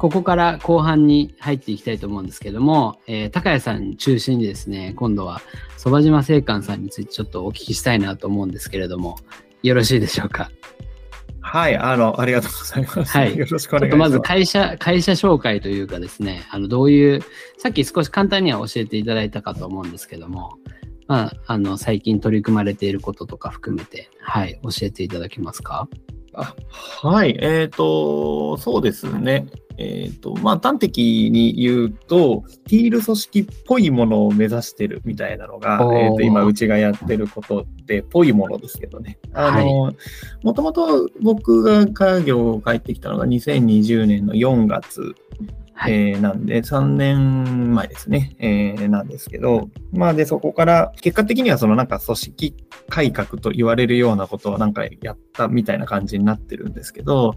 ここから後半に入っていきたいと思うんですけども、えー、高谷さん中心にですね、今度はそば島製菓さんについてちょっとお聞きしたいなと思うんですけれども、よろしいでしょうか？はい、あの、ありがとうございます。はい。よろしくお願いします。まず会社、会社紹介というかですね、あの、どういう、さっき少し簡単には教えていただいたかと思うんですけども、まあ、あの、最近取り組まれていることとか含めて、はい、教えていただけますか？あはい、えっ、ー、と、そうですね。えっ、ー、と、まあ、端的に言うと、ティール組織っぽいものを目指してるみたいなのが、えと、今、うちがやってることで、ぽいものですけどね。あの、もともと僕が家業を帰ってきたのが2020年の4月はい、えー、なんで、3年前ですね、えー、なんですけど、まあで、そこから、結果的にはそのなんか組織改革と言われるようなことをなんかやったみたいな感じになってるんですけど、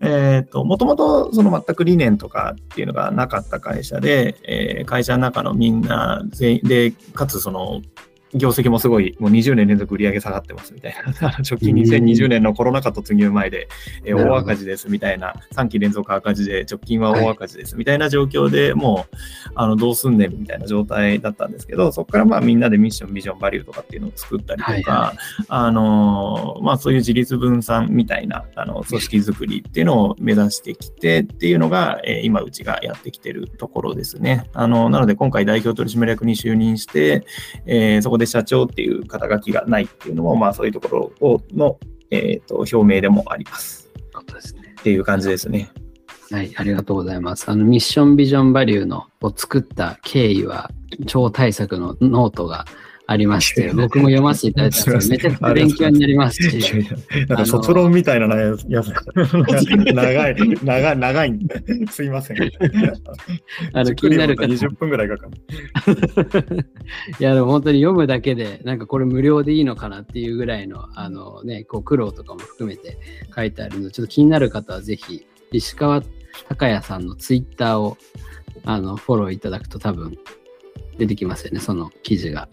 えっ、ー、と、もともとその全く理念とかっていうのがなかった会社で、えー、会社の中のみんな全員で、かつその業績もすごい、もう20年連続売り上げ下がってますみたいな、直近2020年のコロナ禍突入前で、えー、大赤字ですみたいな、3期連続赤字で、直近は大赤字ですみたいな状況でもう、あのどうすんねんみたいな状態だったんですけど、そこからまあみんなでミッション、ビジョン、バリューとかっていうのを作ったりとか、あのまあそういう自立分散みたいなあの組織づくりっていうのを目指してきてっていうのが、えー、今うちがやってきてるところですね。あのなので今回代表取締役に就任して、えー、そこで社長っていう肩書きがないっていうのも、まあそういうところをの、えーと、表明でもあります。すね。っていう感じですね。はい、ありがとうございます。あの、ミッションビジョンバリューのを作った経緯は、超大作のノートがありまして、僕も読ませていただいたんですけど、めちゃくちゃ勉強になりますし。なんか卒論みたいなやつ、長い、長い、長い、すいません。あの気になる方。20分ぐらいかかる。いや、でも本当に読むだけで、なんかこれ無料でいいのかなっていうぐらいの、あのね、こう苦労とかも含めて書いてあるので、ちょっと気になる方はぜひ、石川隆也さんのツイッターをあのフォローいただくと多分出てきますよね、その記事が。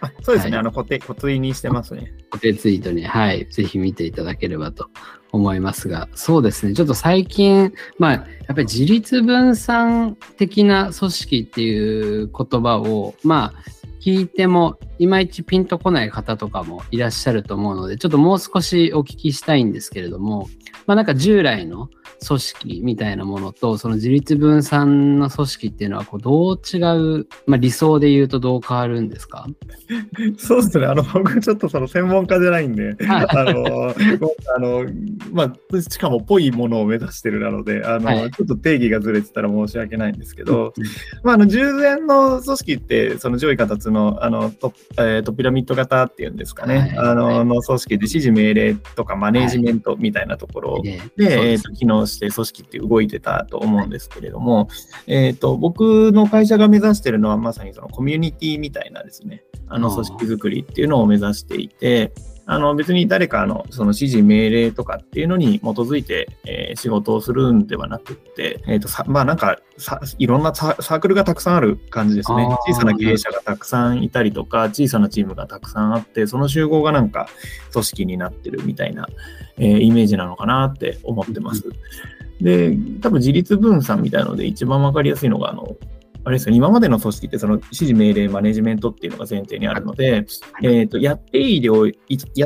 あそうですね、はい、あの固定、固定にしてますね。固定ツイートに、はい、ぜひ見ていただければと思いますが、そうですね、ちょっと最近、まあ、やっぱり自立分散的な組織っていう言葉を、まあ、聞いてもいまいちピンとこない方とかもいらっしゃると思うので、ちょっともう少しお聞きしたいんですけれども、まあなんか従来の組織みたいなものと、その自立分散の組織っていうのはこうどう違う、まあ、理想で言うとどう変わるんですか？そうですね、あの僕ちょっとその専門家じゃないんで、あのあのまあ、しかもぽいものを目指してるなので、あの、はい、ちょっと定義がずれてたら申し訳ないんですけど、まあ、あの従前の組織って、その上位下達のあのト,、えー、とピラミッド型っていうんですかね、はい、あのの組織で指示命令とかマネージメントみたいなところで、えー、と機能して組織って動いてたと思うんですけれども、えっ、ー、と、僕の会社が目指してるのはまさにそのコミュニティみたいなですね、あの組織づくりっていうのを目指していて、あの別に誰かのその指示命令とかっていうのに基づいて、えー、仕事をするんではなくって、えーとさまあなんかさいろんなサークルがたくさんある感じですね。小さな経営者がたくさんいたりとか、小さなチームがたくさんあって、その集合がなんか組織になってるみたいな、えー、イメージなのかなって思ってます。で、多分自立分散みたいなので一番わかりやすいのが、あの、あれですよ、今までの組織ってその指示命令、マネジメントっていうのが前提にあるので、えっ、ー、と、やっていい量、や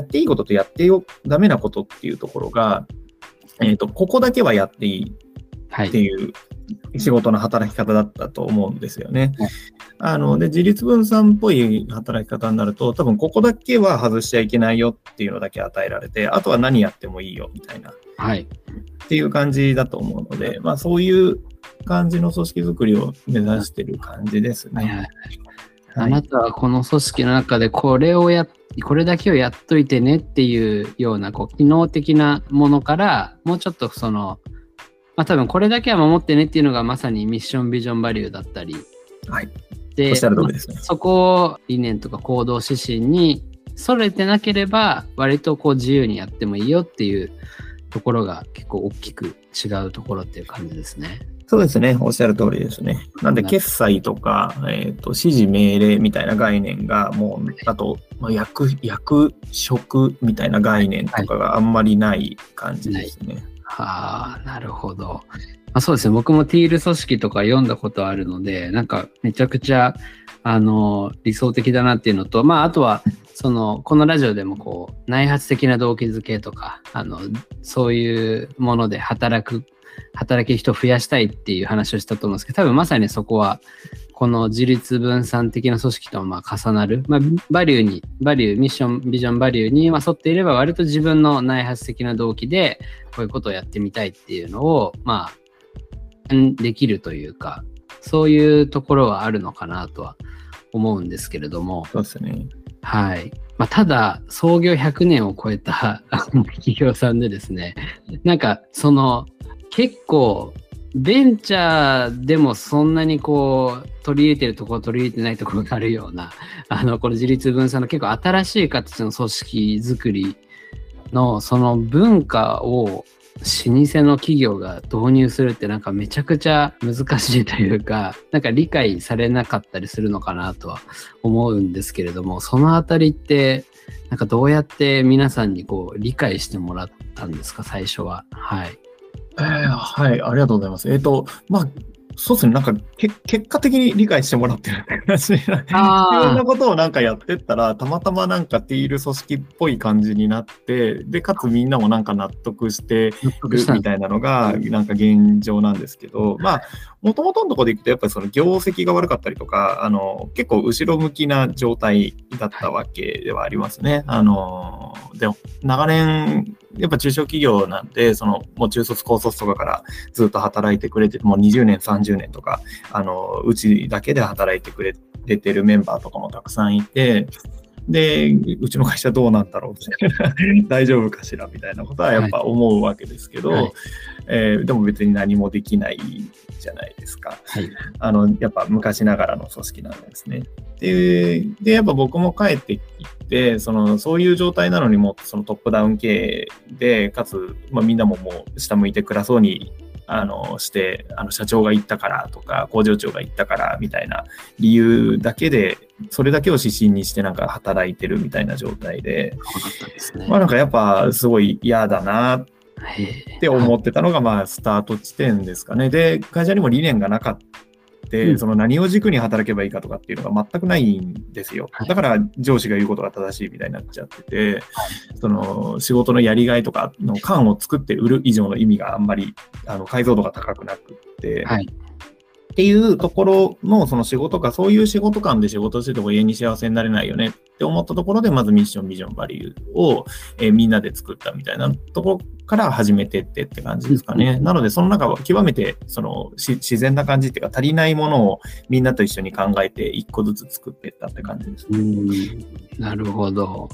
っていいこととやってよ、ダメなことっていうところが、えっ、ー、と、ここだけはやっていい。っていう仕事の働き方だったと思うんですよね。はい、あので自立分散っぽい働き方になると、多分ここだけは外しちゃいけないよっていうのだけ与えられて、あとは何やってもいいよみたいな、はい、っていう感じだと思うので、まあ、そういう感じの組織づくりを目指してる感じですね。はいはいあなたはこの組織の中でこれをやこれだけをやっといてねっていうようなこう機能的なものからもうちょっとそのまあ多分これだけは守ってねっていうのがまさにミッションビジョンバリューだったり。はい。で、ね、そこを理念とか行動指針にそれてなければ割とこう自由にやってもいいよっていうところが結構大きく違うところっていう感じですね。そうですね。おっしゃる通りですね。なんで、決済とか、えっ、ー、と、指示命令みたいな概念が、もう、あと、まあ、役、役職みたいな概念とかがあんまりない感じですね。はあ、なるほど。あ、そうですね。僕もティール組織とか読んだことあるので、なんかめちゃくちゃ、あの、理想的だなっていうのと、まあ、あとは、その、このラジオでもこう、内発的な動機づけとか、あの、そういうもので働く、働き人を増やしたいっていう話をしたと思うんですけど、多分まさにそこは、この自立分散的な組織とまあ重なる、まあ、バリューに、バリュー、ミッション、ビジョン、バリューに沿っていれば、割と自分の内発的な動機で、こういうことをやってみたいっていうのを、まあ、できるというか、そういうところはあるのかなとは思うんですけれども。そうですね。はい。まあ、ただ、創業100年を超えた 企業さんでですね、なんか、その、結構、ベンチャーでもそんなにこう、取り入れてるところ、取り入れてないところがあるような、あの、この自立分散の結構新しい形の組織づくりの、その文化を老舗の企業が導入するってなんかめちゃくちゃ難しいというか、なんか理解されなかったりするのかなとは思うんですけれども、そのあたりって、なんかどうやって皆さんにこう理解してもらったんですか、最初は。はい。えー、はい、ありがとうございます。えっ、ー、と、まあ、そうですね、なんかけ結果的に理解してもらってるって感じ。いろんなことをなんかやってったら、たまたまなんかティール組織っぽい感じになって、で、かつみんなもなんか納得してるみたいなのが、なんか現状なんですけど、まあ、もともとのところでいくと、やっぱりその業績が悪かったりとか、あの、結構後ろ向きな状態だったわけではありますね。あの、でも、長年、やっぱ中小企業なんで、その、もう中卒、高卒とかからずっと働いてくれて、もう20年、30年とか、あの、うちだけで働いてくれてるメンバーとかもたくさんいて、で、うちの会社どうなんだろう 大丈夫かしらみたいなことはやっぱ思うわけですけど、はい。はい、えー、でも別に何もできないじゃないですか。はい、あのやっぱ昔ながらの組織なんですね。で、でやっぱ僕も帰ってきて、そのそういう状態なのにもそのトップダウン経営で、かつ、まあ、みんなももう下向いて暗そうにあのしてあの社長が言ったからとか工場長が言ったからみたいな理由だけでそれだけを指針にしてなんか働いてるみたいな状態で、ね、まあなんかやっぱすごい嫌だなって思ってたのがまあスタート地点ですかね。で会社にも理念がなかった、その何を軸に働けばいいかとかっていうのが全くないんですよ。だから上司が言うことが正しいみたいになっちゃってて、その仕事のやりがいとかの感を作って売る以上の意味があんまりあの解像度が高くなくって、はい、っていうところのその仕事か、そういう仕事感で仕事してても永遠に幸せになれないよねって思ったところで、まずミッション、ビジョン、バリューを、えー、みんなで作ったみたいなところから始めてってって感じですかね。なので、その中は極めてその自然な感じっていうか、足りないものをみんなと一緒に考えて、一個ずつ作っていったって感じです、ね。なるほど。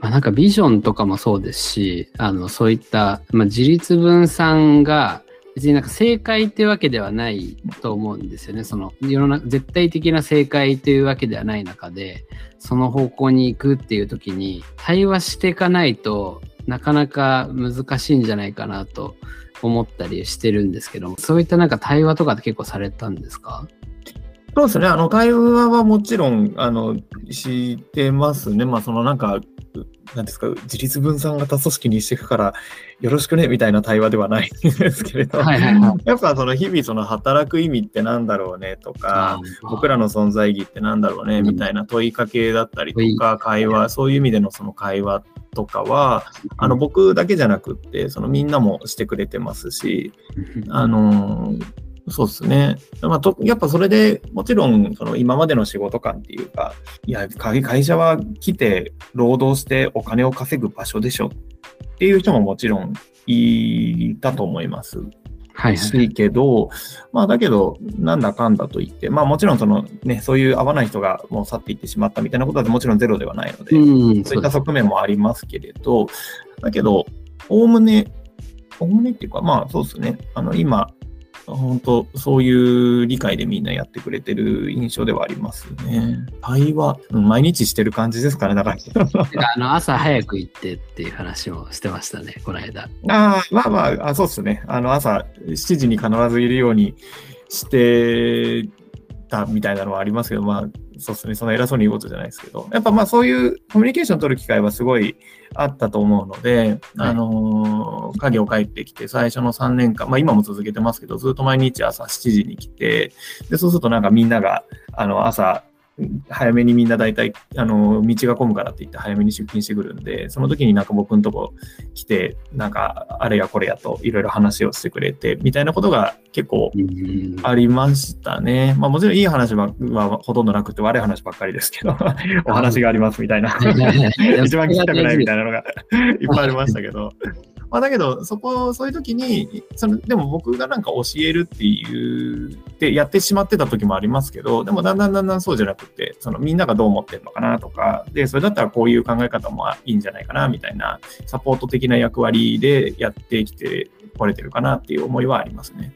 まあ、なんかビジョンとかもそうですし、あのそういった、まあ、自立分散が別になんか正解っていうわけではないと思うんですよね。その世の中、絶対的な正解というわけではない中で、その方向に行くっていう時に、対話していかないとなかなか難しいんじゃないかなと思ったりしてるんですけどそういったなんか対話とかって結構されたんですか？そうですね。あの、対話はもちろん、あの、してますね。まあ、そのなんか、なんですか、自立分散型組織にしていくから、よろしくね、みたいな対話ではないんですけれど、はいはいはい、やっぱその日々その働く意味ってなんだろうねとか、僕らの存在意義ってなんだろうね、みたいな問いかけだったりとか、会話、そういう意味でのその会話とかは、あの、僕だけじゃなくって、そのみんなもしてくれてますし、あの、そうですね。まあ、とやっぱそれでもちろんその今までの仕事感っていうか、いや、会社は来て労働してお金を稼ぐ場所でしょっていう人ももちろんいたと思います。はい、しいけど、まあだけど、なんだかんだと言って、まあもちろんそのね、そういう合わない人がもう去っていってしまったみたいなことはもちろんゼロではないので、うんそういった側面もありますけれど、だけど、おおむね、おおむねっていうか、まあそうですね、あの今、本当、そういう理解でみんなやってくれてる印象ではありますね。対話、毎日してる感じですかね、だから。あの朝早く行ってっていう話をしてましたね、この間。ああ、まあまあ、あそうですね。あの朝7時に必ずいるようにしてたみたいなのはありますけど、まあ、そうですね、その偉そうに言うことじゃないですけど、やっぱまあそういうコミュニケーション取る機会はすごいあったと思うので、はい、あの、家業帰ってきて最初の3年間、まあ今も続けてますけど、ずっと毎日朝7時に来て、で、そうするとなんかみんなが、あの、朝早めにみんな大体、あの、道が混むからって言って早めに出勤してくるんで、その時になんか僕のとこ来て、なんか、あれやこれやといろいろ話をしてくれて、みたいなことが結構ありましたね。まあもちろんいい話はほとんどなくて悪い話ばっかりですけど、お話がありますみたいな、一番聞きたくないみたいなのが いっぱいありましたけど、まあ、だけど、そこ、そういう時に、その、でも僕がなんか教えるっていう、で、やってしまってた時もありますけど、でもだんだんだんだんそうじゃなくて、そのみんながどう思ってるのかなとか、で、それだったらこういう考え方もいいんじゃないかな、みたいな、サポート的な役割でやってきてこれてるかなっていう思いはありますね。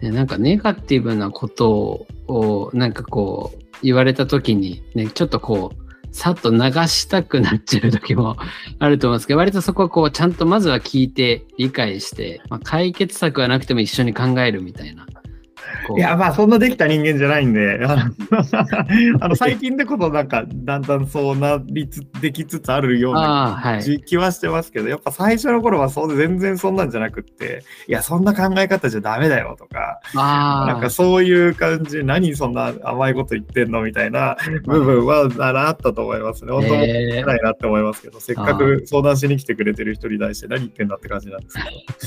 なんかネガティブなことを、なんかこう、言われた時に、ね、ちょっとこう、さっと流したくなっちゃう時もあると思うんですけど、割とそこはこう、ちゃんとまずは聞いて、理解して、まあ、解決策はなくても一緒に考えるみたいな。いや、まあ、そんなできた人間じゃないんで、あの 最近でこそなんか、だんだんそうなりつ、できつつあるような気はしてますけど、はい、やっぱ最初の頃はそう全然そんなんじゃなくって、いや、そんな考え方じゃダメだよとか、なんかそういう感じ、何そんな甘いこと言ってんのみたいな部分はあったと思いますね。本当もないなって思いますけど、せっかく相談しに来てくれてる人に対して何言ってんだって感じなんです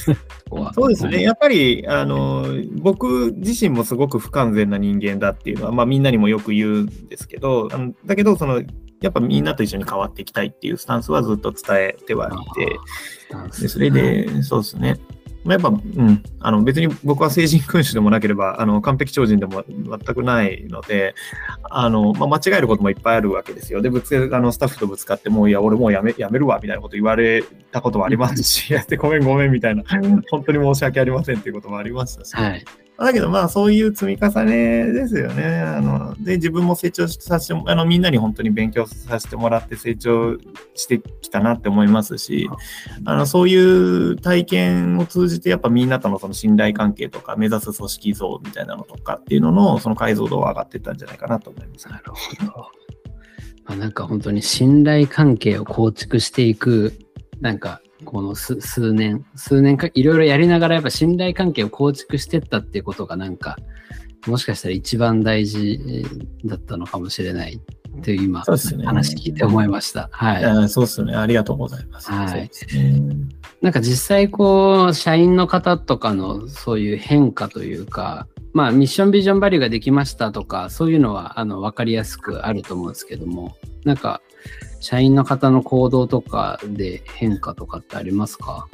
けど。そうですね。やっぱり、あの、僕自身もすごく不完全な人間だっていうのは、まあみんなにもよく言うんですけど、あのだけど、その、やっぱみんなと一緒に変わっていきたいっていうスタンスはずっと伝えてはいて、でそれで、そうですね。まあ、やっぱ、うん、あの別に僕は成人君主でもなければ、あの完璧超人でも全くないので、あのまあ、間違えることもいっぱいあるわけですよ。で、ぶつあのスタッフとぶつかって、もういや、俺もうやめやめるわみたいなこと言われたこともありますし、やってごめんごめんみたいな、本当に申し訳ありませんっていうこともありましたし、はい、だけどまあそういう積み重ねですよね。あので自分も成長させてあのみんなに本当に勉強させてもらって成長してきたなって思いますしあのそういう体験を通じてやっぱみんなとのその信頼関係とか目指す組織像みたいなのとかっていうののその解像度は上がってったんじゃないかなと思います。なるほど。まあ、なんか本当に信頼関係を構築していくなんかこの数年、数年か、いろいろやりながらやっぱ信頼関係を構築してったっていうことがなんか、もしかしたら一番大事だったのかもしれないという今、ね、話聞いて思いました。はい。そうですね。ありがとうございます。はい。なんか実際こう、社員の方とかのそういう変化というか、まあミッションビジョンバリューができましたとか、そういうのはあの分かりやすくあると思うんですけども、なんか社員の方の行動とかで変化とかってありますか？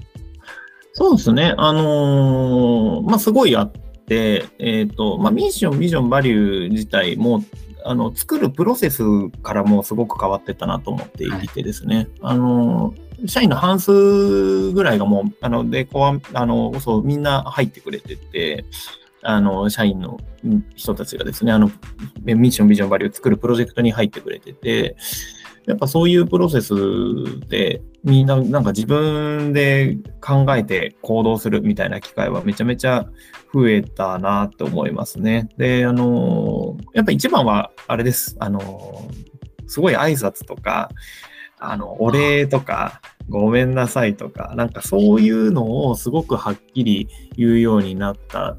そうですね。あのー、まあ、すごいあって、えっ、ー、と、まあ、ミッション、ビジョン、バリュー自体も、あの、作るプロセスからもすごく変わってたなと思っていてですね。はい、あのー、社員の半数ぐらいがもう、あの、で、こう、あの、そう、みんな入ってくれてて、あの、社員の人たちがですね、あの、ミッション、ビジョン、バリュー作るプロジェクトに入ってくれてて、やっぱそういうプロセスで、みんななんか自分で考えて行動するみたいな機会はめちゃめちゃ増えたなって思いますね。で、あの、やっぱ一番はあれです。あの、すごい挨拶とか、あの、お礼とか、ごめんなさいとか、なんかそういうのをすごくはっきり言うようになった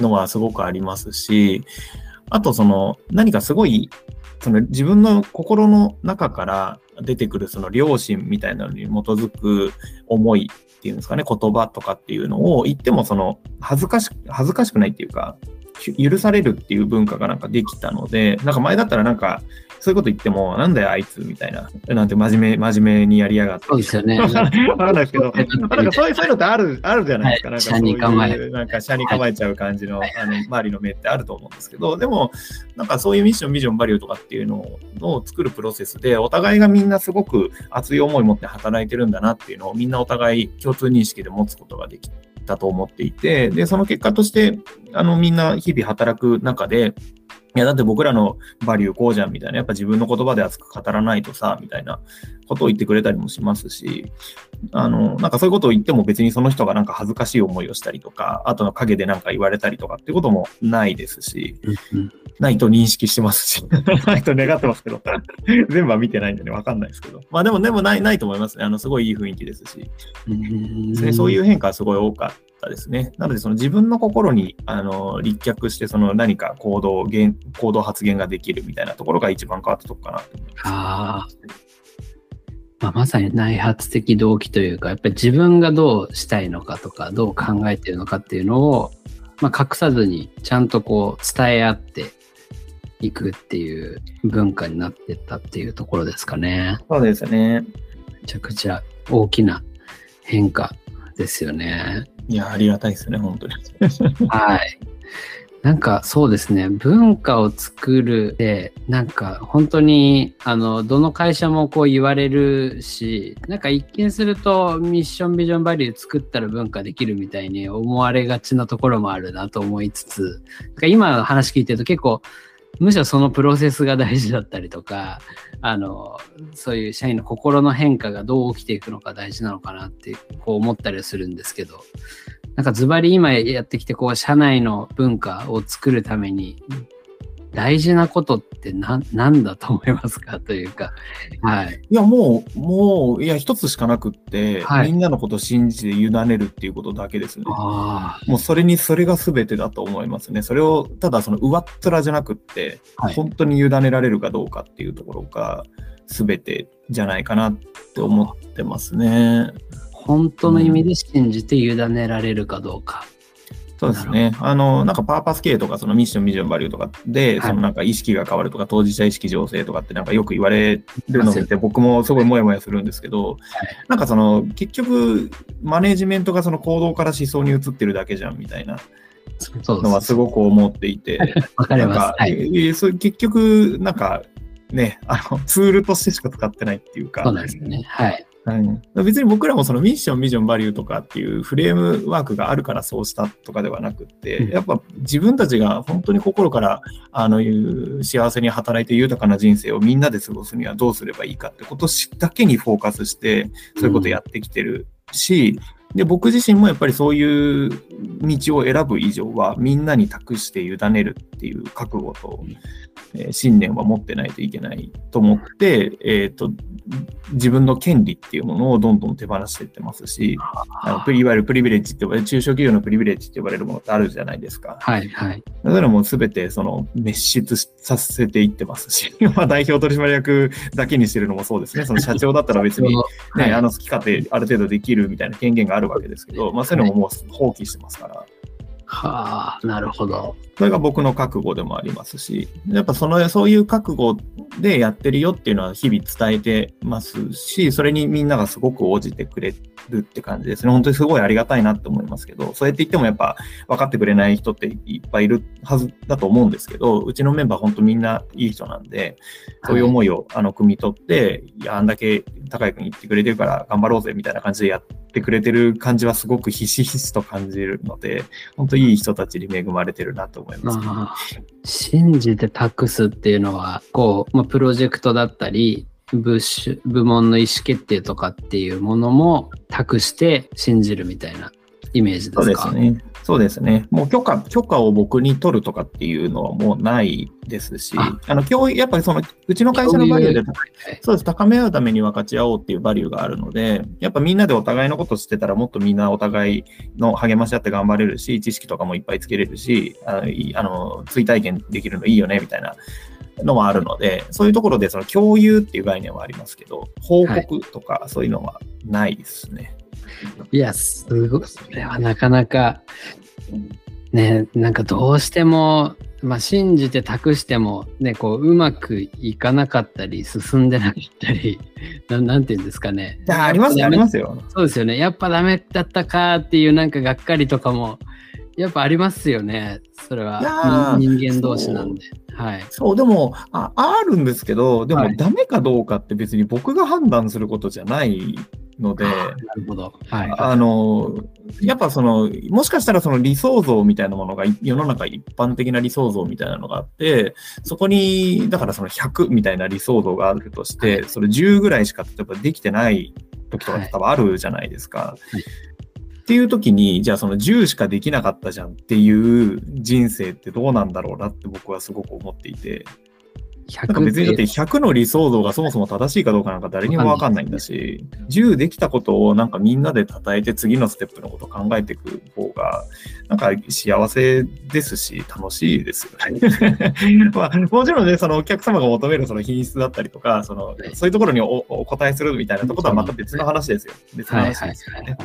のはすごくありますし、あとその何かすごいその自分の心の中から出てくるその良心みたいなのに基づく思いっていうんですかね、言葉とかっていうのを言ってもその恥ずかしく、恥ずかしくないっていうか、許されるっていう文化がなんかできたので、なんか前だったらなんかそういうこと言っても、なんだよ、あいつみたいな。なんて真面目、真面目にやりやがって。そうですよね。わかんないですけど、なんかそういうそういうのってある、あるじゃないですか。なんかそういう、構えなんか、車に構えちゃう感じの、はい、あの、周りの目ってあると思うんですけど、でも、なんかそういうミッション、ビジョン、バリューとかっていうのを作るプロセスで、お互いがみんなすごく熱い思い持って働いてるんだなっていうのを、みんなお互い共通認識で持つことができたと思っていて、で、その結果として、あの、みんな日々働く中で、いや、だって僕らのバリューこうじゃんみたいな、やっぱ自分の言葉で熱く語らないとさ、みたいなことを言ってくれたりもしますし、あの、なんかそういうことを言っても別にその人がなんか恥ずかしい思いをしたりとか、後の陰でなんか言われたりとかってこともないですし、ないと認識してますし、ないと願ってますけど、全部は見てないんでね、わかんないですけど。まあでも、でもない、ないと思いますね。あの、すごいいい雰囲気ですし、そういう変化はすごい多かった。ですね。なので、その自分の心にあの立脚して、その何か行動、行動発言ができるみたいなところが一番変わったとこかなと思います。あまあ、まさに内発的動機というか、やっぱり自分がどうしたいのかとか、どう考えてるのかっていうのを、まあ、隠さずにちゃんとこう伝え合っていくっていう文化になってったっていうところですかね。そうですね。めちゃくちゃ大きな変化ですよね。いや、ありがたいですね、本当に。はい。なんかそうですね、文化を作るで、なんか本当に、あの、どの会社もこう言われるし、なんか一見するとミッションビジョンバリュー作ったら文化できるみたいに思われがちなところもあるなと思いつつ、なんか今話聞いてると結構、むしろそのプロセスが大事だったりとか、あの、そういう社員の心の変化がどう起きていくのか大事なのかなって、こう思ったりするんですけど、なんかズバリ今やってきて、こう、社内の文化を作るために、大事なことって何何だと思いますかというか、はい。いや、もう、もう、いや、一つしかなくって、はい、みんなのことを信じて委ねるっていうことだけですね。もうそれに、それが全てだと思いますね。それを、ただその上っ面じゃなくって、はい、本当に委ねられるかどうかっていうところが、全てじゃないかなって思ってますね。本当の意味で信じて委ねられるかどうか。そうですね。あの、なんかパーパス系とか、そのミッション、ミジョン、バリューとかで、はい、そのなんか意識が変わるとか、当事者意識醸成とかってなんかよく言われるのを見て、僕もすごいもやもやするんですけど、はい、なんかその、結局、マネジメントがその行動から思想に移ってるだけじゃんみたいな。のはすごく思っていて、わかります。はい、そ結局、なんかね、あのツールとしてしか使ってないっていうか、そうなんですね。はい。はい、別に僕らもそのミッション、ビジョン、バリューとかっていうフレームワークがあるからそうしたとかではなくて、うん、やっぱ自分たちが本当に心からあのいう幸せに働いて豊かな人生をみんなで過ごすにはどうすればいいかってことだけにフォーカスして、そういうことやってきてるし、うん、で僕自身もやっぱりそういう道を選ぶ以上はみんなに託して委ねるっていう覚悟と、えー、信念は持ってないといけないと思って、えっ、ー、と自分の権利っていうものをどんどん手放していってますし、あのいわゆるプリビレッジって中小企業のプリビレッジって呼ばれるものってあるじゃないですか。はいはい。だからもうすべてその滅失させていってますし、まあ代表取締役だけにしてるのもそうですね。その社長だったら別に ね、はい、あの好き勝手ある程度できるみたいな権限があるわけですけど、まあそういうのももう放棄してますから。はあ、なるほど。それが僕の覚悟でもありますし、やっぱその、そういう覚悟でやってるよっていうのは日々伝えてますし、それにみんながすごく応じてくれるって感じですね。本当にすごいありがたいなって思いますけど、そうやって言ってもやっぱ分かってくれない人っていっぱいいるはずだと思うんですけど、うちのメンバー本当みんないい人なんで、そういう思いをあの汲み取って、いや、あんだけ高井君言ってくれてるから頑張ろうぜみたいな感じでやってくれてる感じはすごくひしひしと感じるので、本当いい人たちに恵まれてるなと思います、信じて託すっていうのは、こう、まあ、プロジェクトだったり、部部門の意思決定とかっていうものも託して信じるみたいなイメージですか？そうですね。そうですね。もう許可、許可を僕に取るとかっていうのはもうないですし、あの、今日、やっぱりその、うちの会社のバリューで、そうです、高め合うために分かち合おうっていうバリューがあるので、やっぱみんなでお互いのこと知ってたらもっとみんなお互いの励まし合って頑張れるし、知識とかもいっぱいつけれるし、あの、あの追体験できるのいいよね、みたいな。のもあるので、そういうところでその共有っていう概念はありますけど、報告とかそういうのはないですね。はいいや、すごい、それはなかなか、ね、なんかどうしても、まあ、信じて託しても、ね、こう、うまくいかなかったり、進んでなかったり、ななんていうんですかね。ありますよ、ありますよ。そうですよね。やっぱダメだったかっていう、なんかがっかりとかも、やっぱありますよね。それは人間同士なんで。はい。そう、でもあ、あるんですけど、でも、ダメかどうかって別に僕が判断することじゃないので、なるほど。はい。あの、やっぱその、もしかしたらその理想像みたいなものがい世の中一般的な理想像みたいなのがあって、そこに、だからその100みたいな理想像があるとして、それ10ぐらいしか例えばできてない時とか多分あるじゃないですか。はいっていう時に、じゃあその10しかできなかったじゃんっていう人生ってどうなんだろうなって僕はすごく思っていて、なんか別にだって100の理想像がそもそも正しいかどうかなんか誰にもわかんないんだし、10できたことをなんかみんなで称えて次のステップのことを考えていく方が、なんか幸せですし、楽しいですよね。まあ、もちろんね、そのお客様が求めるその品質だったりとか、そのはいそういうところにおお答えするみたいなところとはまた別の話ですよ。別の話ですよね。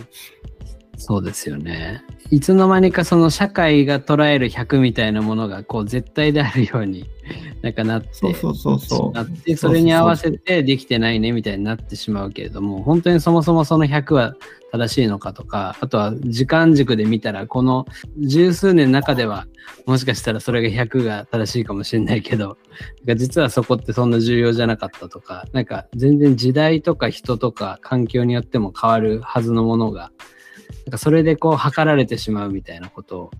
はい。そうですよね。いつの間にかその社会が捉える100みたいなものがこう絶対であるように なんかなってそうそうそうそう。なってそれに合わせてできてないねみたいになってしまうけれども本当にそもそもその100は正しいのかとかあとは時間軸で見たらこの十数年の中ではもしかしたらそれが100が正しいかもしれないけどなんか実はそこってそんな重要じゃなかったとかなんか全然時代とか人とか環境によっても変わるはずのものがなんかそれでこう測られてしまうみたいなことを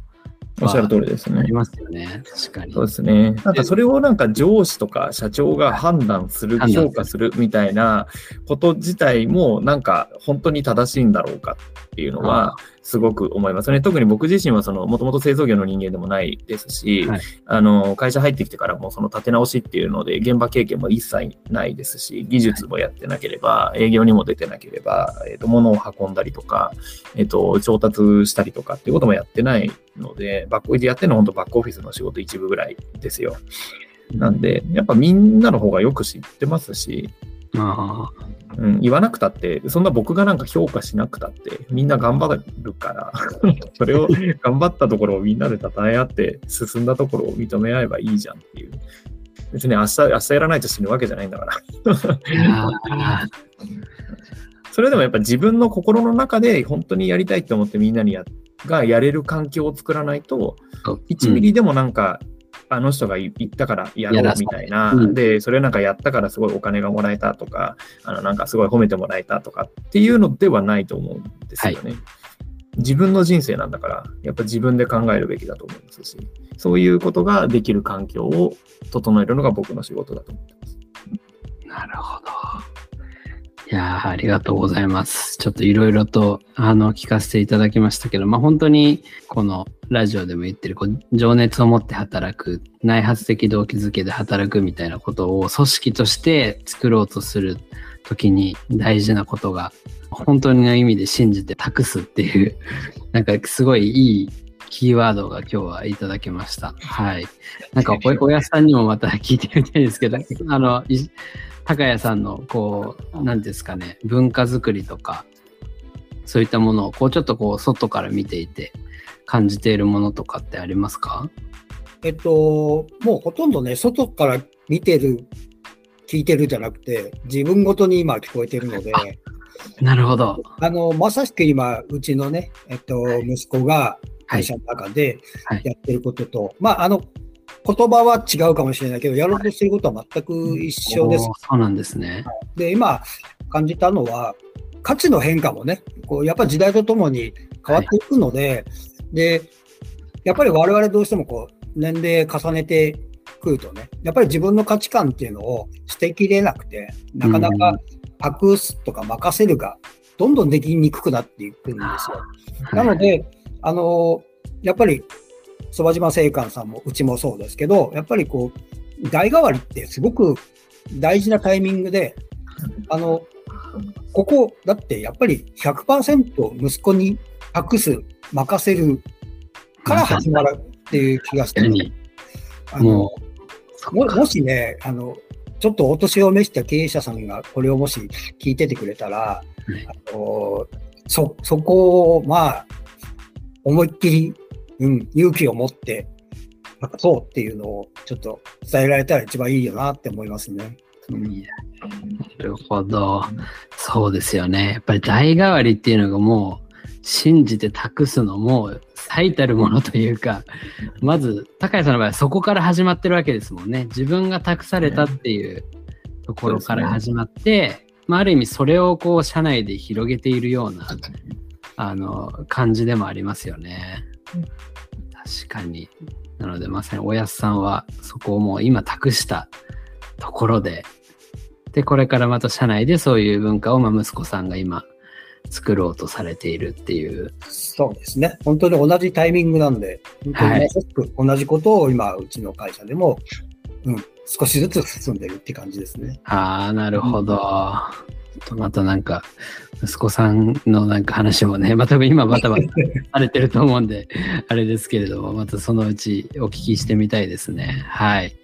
おっしゃる通りですねあり。ますよね確かにそうですね。なんかそれをなんか上司とか社長が判断する、判断する評価するみたいなこと自体もなんか本当に正しいんだろうかっていうのはすごく思いますね。特に僕自身はそのもともと製造業の人間でもないですし、はいあの会社入ってきてからもその立て直しっていうので現場経験も一切ないですし、技術もやってなければ、営業にも出てなければ、えっ、と、物を運んだりとか、えっ、と、調達したりとかっていうこともやってないので、バックオフィスやってるのは本当バックオフィスの仕事一部ぐらいですよ。なんで、やっぱみんなの方がよく知ってますし、あうん、言わなくたって、そんな僕がなんか評価しなくたって、みんな頑張るから、それを頑張ったところをみんなで称え合って、進んだところを認め合えばいいじゃんっていう。別に明日、明日やらないと死ぬわけじゃないんだから。それでもやっぱ自分の心の中で本当にやりたいと思ってみんなにやがやれる環境を作らないと、1ミリでもなんか、あの人が言ったからやろうみたいな、ううんで、それなんかやったからすごいお金がもらえたとか、あのなんかすごい褒めてもらえたとかっていうのではないと思うんですよね。自分の人生なんだから、やっぱ自分で考えるべきだと思いますし、そういうことができる環境を整えるのが僕の仕事だと思ってます。なるほど。いやありがとうございます。ちょっといろいろとあの聞かせていただきましたけど、まあ、本当にこのラジオでも言ってるこう情熱を持って働く、内発的動機づけで働くみたいなことを組織として作ろうとするときに大事なことが、本当の意味で信じて託すっていう、なんかすごいいいキーワードが今日はいただけました。はい。なんかお、おやさんにもまた聞いてみたいですけど、あの、高谷さんの、こう、なんですかね、文化づくりとか、そういったものを、こう、ちょっとこう、外から見ていて、感じているものとかってありますか？えっと、もうほとんどね、外から見てる、聞いてるじゃなくて、自分ごとに今聞こえてるので、なるほど。あの、まさしく今、うちのね、えっと、息子が会社の中ではい。やってることと、まあ、あの、言葉は違うかもしれないけど、やろうとしてることは全く一緒です。そうなんですね。で、今感じたのは、価値の変化もね、こうやっぱり時代とともに変わっていくので、で、やっぱり我々どうしてもこう、年齢重ねてくるとね、やっぱり自分の価値観っていうのを捨てきれなくて、なかなうんか託すとか任せるが、どんどんできにくくなっていくんですよ。なので、あの、やっぱり、そば島製菓さんも、うちもそうですけど、やっぱりこう、代替わりってすごく大事なタイミングで、あの、ここ、だってやっぱり100%息子に託す、任せるから始まるっていう気がしてあのももしね、あの、ちょっとお年を召した経営者さんがこれをもし聞いててくれたら、あのそ、そこを、まあ、思いっきり、うん、勇気を持って、なんかそうっていうのをちょっと伝えられたら一番いいよなって思いますね。うんなるほど。そうですよね。やっぱり代替わりっていうのがもう、信じて託すのも最たるものというか、まず、高谷さんの場合はそこから始まってるわけですもんね。自分が託されたっていうところから始まって、まあ、ある意味それをこう社内で広げているようなあの感じでもありますよね。確かに。なのでまさにおやすさんはそこをもう今託したところで、で、これからまた社内でそういう文化をまあ息子さんが今作ろうとされているっていう。そうですね。本当に同じタイミングなんで、本当に同じことを今、うちの会社でも、うん、少しずつ進んでるって感じですね。ああ、なるほど。うん、またなんか、息子さんのなんか話もね、まあ多分今バタバタされてると思うんで、あれですけれども、またそのうちお聞きしてみたいですね。はい。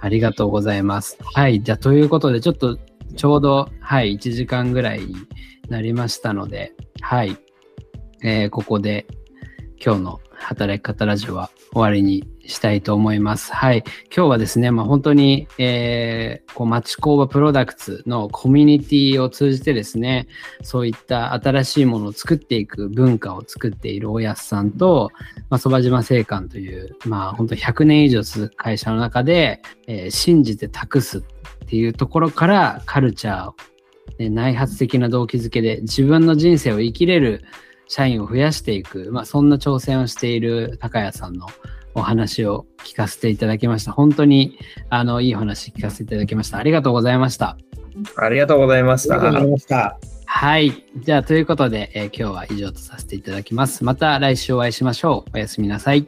ありがとうございます。はい。じゃあ、ということで、ちょっとちょうど、はい、1時間ぐらいになりましたので、はい。えー、ここで今日の働き方ラジオは終わりにしたいと思います。はい。今日はですね、まあ、本当に、えー、こう町工場プロダクツのコミュニティを通じてですね、そういった新しいものを作っていく文化を作っている大安さんと、まあ、そば島製館という、まあ、本当100年以上続く会社の中で、えー、信じて託すっていうところからカルチャーを、ね、内発的な動機づけで自分の人生を生きれる社員を増やしていく、まあ、そんな挑戦をしている高谷さんのお話を聞かせていただきました。本当にあのいいお話聞かせていただきました。ありがとうございました。ありがとうございました。ありがとうございました。はい。じゃあ、ということで、えー、今日は以上とさせていただきます。また来週お会いしましょう。おやすみなさい。